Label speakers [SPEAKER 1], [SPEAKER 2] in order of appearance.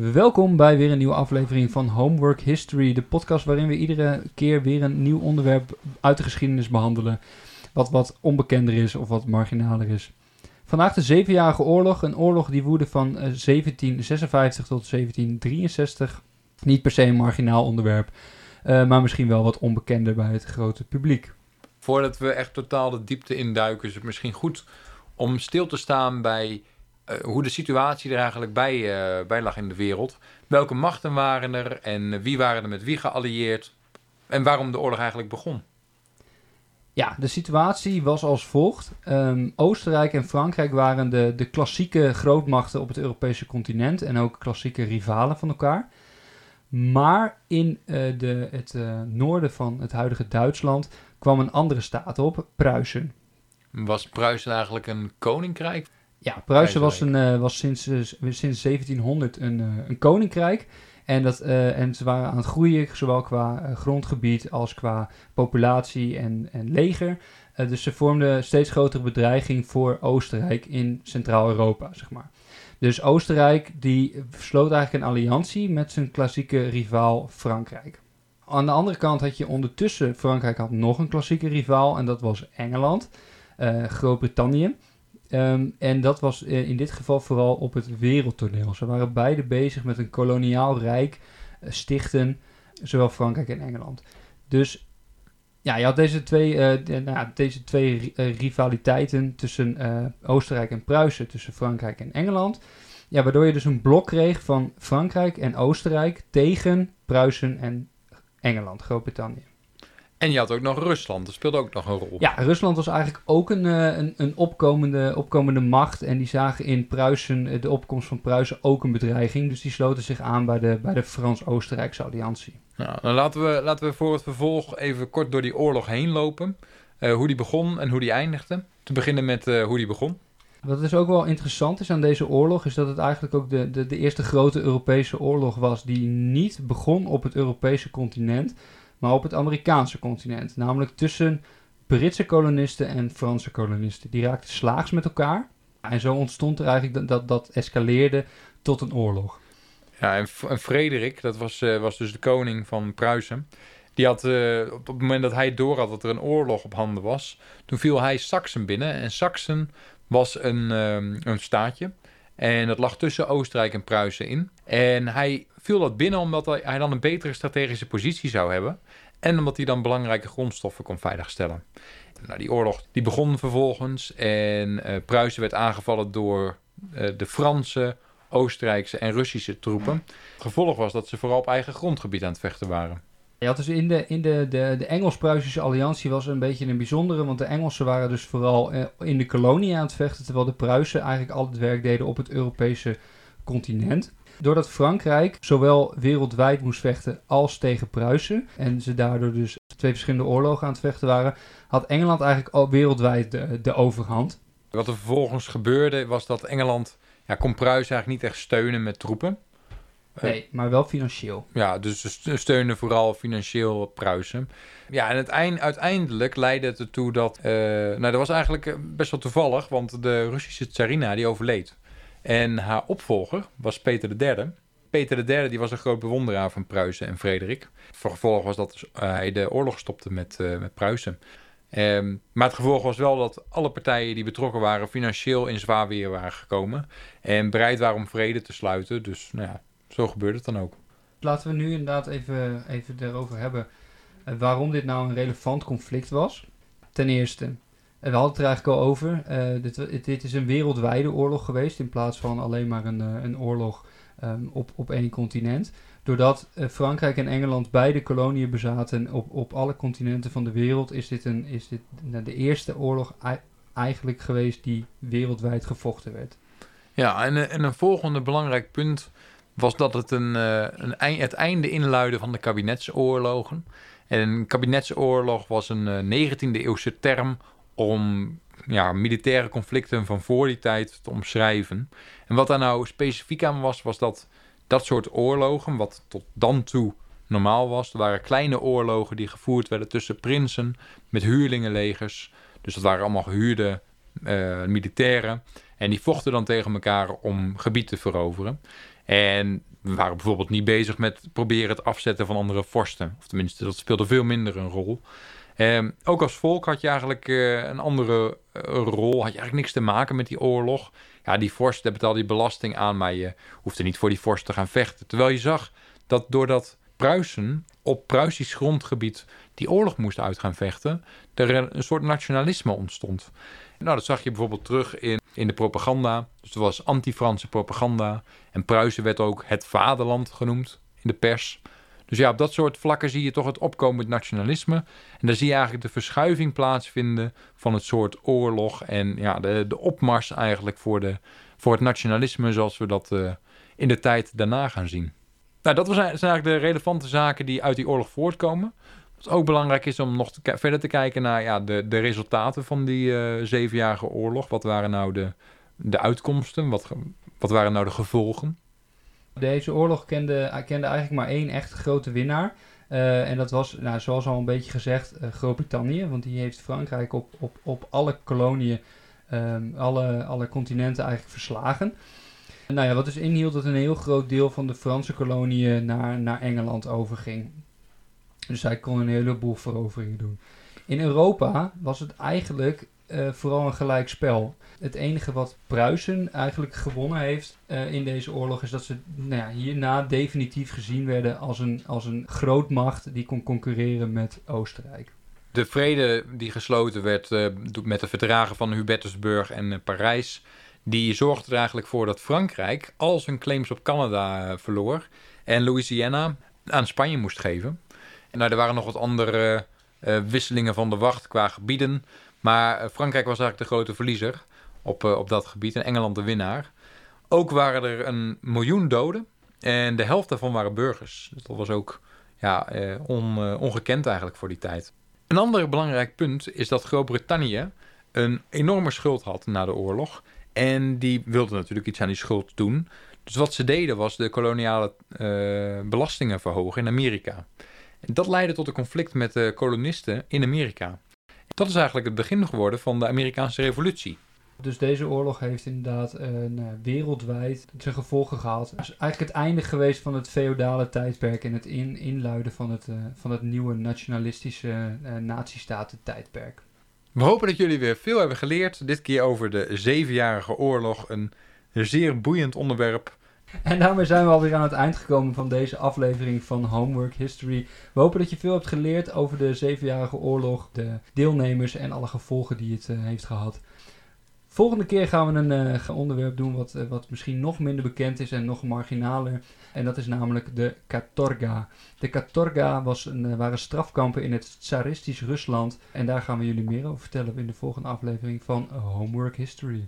[SPEAKER 1] Welkom bij weer een nieuwe aflevering van Homework History, de podcast waarin we iedere keer weer een nieuw onderwerp uit de geschiedenis behandelen. Wat wat onbekender is of wat marginaler is. Vandaag de Zevenjarige Oorlog, een oorlog die woedde van eh, 1756 tot 1763. Niet per se een marginaal onderwerp, eh, maar misschien wel wat onbekender bij het grote publiek.
[SPEAKER 2] Voordat we echt totaal de diepte induiken, is het misschien goed om stil te staan bij eh, hoe de situatie er eigenlijk bij, eh, bij lag in de wereld. Welke machten waren er en wie waren er met wie geallieerd en waarom de oorlog eigenlijk begon.
[SPEAKER 1] Ja, de situatie was als volgt. Ehm, Oostenrijk en Frankrijk waren de, de klassieke grootmachten op het Europese continent en ook klassieke rivalen van elkaar. Maar in eh, de, het eh, noorden van het huidige Duitsland kwam een andere staat op, Pruisen.
[SPEAKER 2] Was Pruisen eigenlijk een koninkrijk?
[SPEAKER 1] Ja, Pruisen was, een, eh, was sinds, eh, sinds 1700 een, eh, een koninkrijk. En, dat, en ze waren aan het groeien, zowel qua grondgebied als qua populatie en, en leger. Dus ze vormden steeds grotere bedreiging voor Oostenrijk in Centraal-Europa, zeg maar. Dus Oostenrijk die sloot eigenlijk een alliantie met zijn klassieke rivaal Frankrijk. Aan de andere kant had je ondertussen, Frankrijk had nog een klassieke rivaal en dat was Engeland, Groot-Brittannië. Ehm, en dat was eh, in dit geval vooral op het wereldtoneel. Ze waren beide bezig met een koloniaal rijk eh, stichten, zowel Frankrijk en Engeland. Dus ja, je had deze twee, eh, nou deze twee ri- rivaliteiten tussen Oostenrijk en Pruisen, tussen Frankrijk en Engeland. Ja, waardoor je dus een blok kreeg van Frankrijk en Oostenrijk tegen Pruisen en Engeland, Groot-Brittannië.
[SPEAKER 2] En je had ook nog Rusland, dat speelde ook nog een rol.
[SPEAKER 1] Ja, Rusland was eigenlijk ook een, eh, een, een opkomende, opkomende macht. En die zagen in Pruisen, eh, de opkomst van Pruisen, ook een bedreiging. Dus die sloten zich aan bij de, bij de Frans-Oostenrijkse alliantie.
[SPEAKER 2] Nou, dan laten we, laten we voor het vervolg even kort door die oorlog heen lopen. Eh, hoe die begon en hoe die eindigde. Te beginnen met hoe die begon.
[SPEAKER 1] Wat dus ook wel interessant is aan deze oorlog, is dat het eigenlijk ook de, de, de eerste grote Europese oorlog was die niet begon op het Europese continent, maar op het Amerikaanse continent. Namelijk tussen Britse kolonisten en Franse kolonisten. Die raakten slaags met elkaar. En zo ontstond er eigenlijk dat, dat, escaleerde tot een oorlog.
[SPEAKER 2] Ja, en, Frederik, dat was, eh, was dus de koning van Pruisen. Die had, eh, op, op het moment dat hij door had dat er een oorlog op handen was, toen viel hij Saksen binnen. En Saksen was een, ehm, een staatje. En dat lag tussen Oostenrijk en Pruisen in. En hij viel dat binnen omdat hij, dan een betere strategische positie zou hebben. En omdat hij dan belangrijke grondstoffen kon veiligstellen. Nou, die oorlog die begon vervolgens. En eh Pruisen werd aangevallen door eh, de Franse, Oostenrijkse en Russische troepen. Gevolg was dat ze vooral op eigen grondgebied aan het vechten waren.
[SPEAKER 1] Had dus in de, in de, de, de Engels-Pruisische alliantie was een beetje een bijzondere, want de Engelsen waren dus vooral eh, in de kolonie aan het vechten, terwijl de Pruisen eigenlijk al het werk deden op het Europese continent. Doordat Frankrijk zowel wereldwijd moest vechten als tegen Pruisen, en ze daardoor dus twee verschillende oorlogen aan het vechten waren, had Engeland eigenlijk al wereldwijd de, de overhand.
[SPEAKER 2] Wat er vervolgens gebeurde was dat Engeland ja, kon Pruisen eigenlijk niet echt steunen met troepen. Eh,
[SPEAKER 1] Nee, maar wel financieel.
[SPEAKER 2] Ja, dus ze st- steunen vooral financieel Pruisen. Ja, en het eind, uiteindelijk leidde het ertoe dat... eh, nou, dat was eigenlijk eh, best wel toevallig, want de Russische tsarina die overleed. En haar opvolger was Peter III. Peter III die was een groot bewonderaar van Pruisen en Frederik. Gevolg was dat hij de oorlog stopte met, met Pruisen. Ehm, maar het gevolg was wel dat alle partijen die betrokken waren... financieel in zwaar weer waren gekomen. En bereid waren om vrede te sluiten. Dus nou ja, zo gebeurde het dan ook.
[SPEAKER 1] Laten we nu inderdaad even, even erover hebben eh, waarom dit nou een relevant conflict was. Ten eerste, eh, we hadden het er eigenlijk al over. eh, dit, dit is een wereldwijde oorlog geweest in plaats van alleen maar een, een oorlog ehm, op, op één continent. Doordat Frankrijk en Engeland beide koloniën bezaten op, op alle continenten van de wereld, is dit, een, is dit nou, de eerste oorlog ei- eigenlijk geweest die wereldwijd gevochten werd.
[SPEAKER 2] Ja, en, en een volgende belangrijk punt was dat het een, eh, een, het einde inluidde van de kabinetsoorlogen. En een kabinetsoorlog was een eh, 19e eeuwse term om ja, militaire conflicten van voor die tijd te omschrijven. En wat daar nou specifiek aan was, was dat dat soort oorlogen, wat tot dan toe normaal was, er waren kleine oorlogen die gevoerd werden tussen prinsen met huurlingenlegers. Dus dat waren allemaal gehuurde eh, militairen. En die vochten dan tegen elkaar om gebied te veroveren. En we waren bijvoorbeeld niet bezig met proberen het afzetten van andere vorsten. Of tenminste, dat speelde veel minder een rol. Um, ook als volk had je eigenlijk uh, een andere uh, rol. Had je eigenlijk niks te maken met die oorlog. Ja, die vorst betaalde die belasting aan, maar je hoefde niet voor die vorst te gaan vechten. Terwijl je zag dat doordat Pruisen op Pruisisch grondgebied die oorlog moest uit gaan vechten, er een soort nationalisme ontstond. Nou, dat zag je bijvoorbeeld terug in, in de propaganda. Dus er was anti-Franse propaganda. En Pruisen werd ook het vaderland genoemd in de pers. Dus ja, op dat soort vlakken zie je toch het opkomend nationalisme. En daar zie je eigenlijk de verschuiving plaatsvinden van het soort oorlog en ja, de, de opmars eigenlijk voor, de, voor het nationalisme zoals we dat uh, in de tijd daarna gaan zien. Nou, dat zijn eigenlijk de relevante zaken die uit die oorlog voortkomen. Wat ook belangrijk is om nog verder te kijken naar ja, de, de resultaten van die uh, zevenjarige oorlog. Wat waren nou de, de uitkomsten? Wat, wat waren nou de gevolgen?
[SPEAKER 1] Deze oorlog kende, kende eigenlijk maar één echt grote winnaar. Uh, en dat was, nou, zoals al een beetje gezegd, uh, Groot-Brittannië. Want die heeft Frankrijk op, op, op alle koloniën, um, alle, alle continenten eigenlijk verslagen. Nou ja, wat dus inhield dat een heel groot deel van de Franse koloniën naar, naar Engeland overging. Dus hij kon een heleboel veroveringen doen. In Europa was het eigenlijk uh, vooral een gelijk spel. Het enige wat Pruisen eigenlijk gewonnen heeft uh, in deze oorlog is dat ze nou ja, hierna definitief gezien werden als een, als een grootmacht die kon concurreren met Oostenrijk.
[SPEAKER 2] De vrede die gesloten werd uh, met de verdragen van Hubertusburg en Parijs, die zorgde er eigenlijk voor dat Frankrijk al zijn claims op Canada verloor en Louisiana aan Spanje moest geven. Nou, er waren nog wat andere wisselingen van de wacht qua gebieden. Maar eh, Frankrijk was eigenlijk de grote verliezer op, uh, op dat gebied en Engeland de winnaar. Ook waren er een miljoen doden en de helft daarvan waren burgers. Dus dat was ook ja, eh, on, ongekend eigenlijk voor die tijd. Een ander belangrijk punt is dat Groot-Brittannië een enorme schuld had na de oorlog. En die wilde natuurlijk iets aan die schuld doen. Dus wat ze deden was de koloniale belastingen verhogen in Amerika. Dat leidde tot een conflict met de kolonisten in Amerika. Dat is eigenlijk het begin geworden van de Amerikaanse revolutie.
[SPEAKER 1] Dus deze oorlog heeft inderdaad uh, wereldwijd zijn gevolgen gehad. Het is eigenlijk het einde geweest van het feodale tijdperk en het in, inluiden van het, uh, van het nieuwe nationalistische uh, natiestaten-tijdperk.
[SPEAKER 2] We hopen dat jullie weer veel hebben geleerd. Dit keer over de Zevenjarige Oorlog. Een zeer boeiend onderwerp.
[SPEAKER 1] En daarmee zijn we alweer aan het eind gekomen van deze aflevering van Homework History. We hopen dat je veel hebt geleerd over de Zevenjarige Oorlog, de deelnemers en alle gevolgen die het uh, heeft gehad. Volgende keer gaan we een uh, onderwerp doen wat, uh, wat misschien nog minder bekend is en nog marginaler. En dat is namelijk de Katorga. De Katorga was een, waren strafkampen in het tsaristisch Rusland. En daar gaan we jullie meer over vertellen in de volgende aflevering van Homework History.